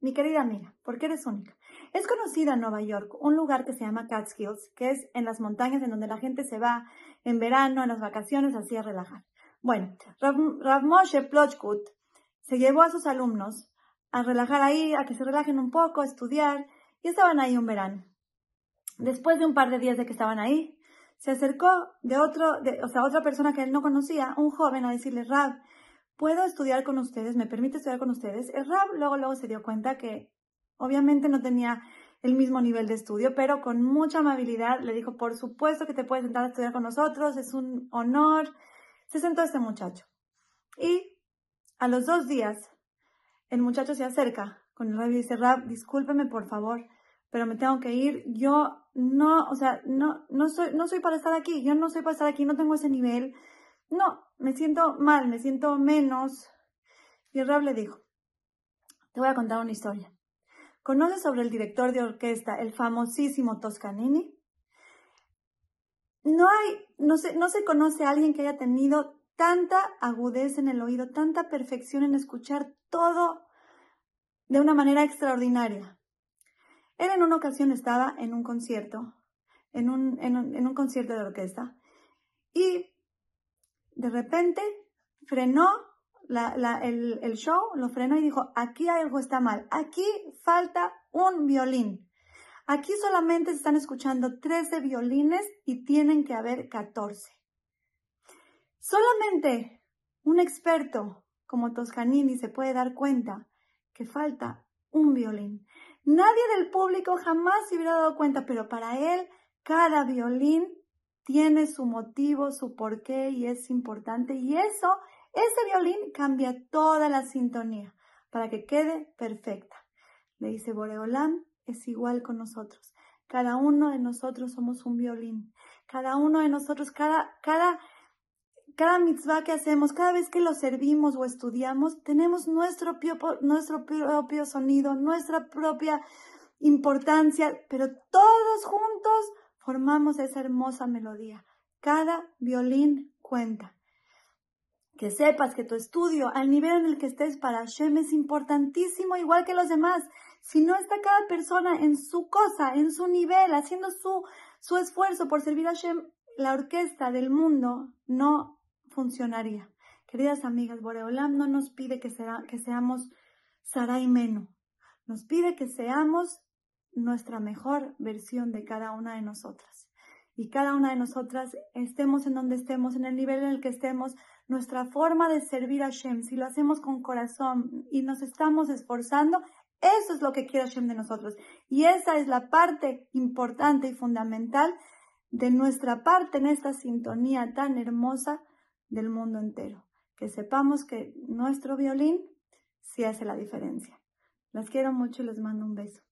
mi querida amiga, porque eres única. Es conocida en Nueva York un lugar que se llama Catskills, que es en las montañas en donde la gente se va en verano, en las vacaciones, así a relajar. Bueno, Rav, Moshe Plochkut se llevó a sus alumnos a relajar ahí, a que se relajen un poco, a estudiar, y estaban ahí un verano. Después de un par de días de que estaban ahí, se acercó de otro, o sea, otra persona que él no conocía, un joven, a decirle, Rab, ¿puedo estudiar con ustedes? ¿Me permite estudiar con ustedes? El Rab luego, luego se dio cuenta que obviamente no tenía el mismo nivel de estudio, pero con mucha amabilidad le dijo, por supuesto que te puedes sentar a estudiar con nosotros, es un honor. Se sentó este muchacho. Y a los dos días, el muchacho se acerca con el Rab y dice, Rab, discúlpeme por favor, pero me tengo que ir. Yo no, o sea, no, no soy, no soy para estar aquí. Yo no soy para estar aquí, no tengo ese nivel. No, me siento mal, me siento menos. Y el Rab le dijo, te voy a contar una historia. ¿Conoces sobre el director de orquesta, el famosísimo Toscanini? No hay, no se, no se conoce a alguien que haya tenido tanta agudeza en el oído, tanta perfección en escuchar todo de una manera extraordinaria. Él en una ocasión estaba en un concierto, en un, en un, concierto de orquesta, y de repente frenó el, el, show, lo frenó y dijo, aquí algo está mal, aquí falta un violín. Aquí solamente se están escuchando 13 violines y tienen que haber 14. Solamente un experto como Toscanini se puede dar cuenta que falta un violín. Nadie del público jamás se hubiera dado cuenta, pero para él cada violín tiene su motivo, su porqué y es importante. Y eso, ese violín cambia toda la sintonía para que quede perfecta. Le dice Boreolam, es igual con nosotros. Cada uno de nosotros somos un violín. Cada uno de nosotros, cada, cada cada mitzvah que hacemos, cada vez que lo servimos o estudiamos, tenemos nuestro propio, nuestro propio sonido, nuestra propia importancia, pero todos juntos formamos esa hermosa melodía. Cada violín cuenta. Que sepas que tu estudio, al nivel en el que estés para Hashem, es importantísimo igual que los demás. Si no está cada persona en su cosa, en su nivel, haciendo su, su esfuerzo por servir a Hashem, la orquesta del mundo no funcionaría. Queridas amigas, Boreolam no nos pide que, seamos Sarai Menu, nos pide que seamos nuestra mejor versión de cada una de nosotras. Y cada una de nosotras, estemos en donde estemos, en el nivel en el que estemos, nuestra forma de servir a Shem, si lo hacemos con corazón y nos estamos esforzando, eso es lo que quiere Hashem de nosotros. Y esa es la parte importante y fundamental de nuestra parte en esta sintonía tan hermosa del mundo entero. Que sepamos que nuestro violín sí hace la diferencia. Las quiero mucho y les mando un beso.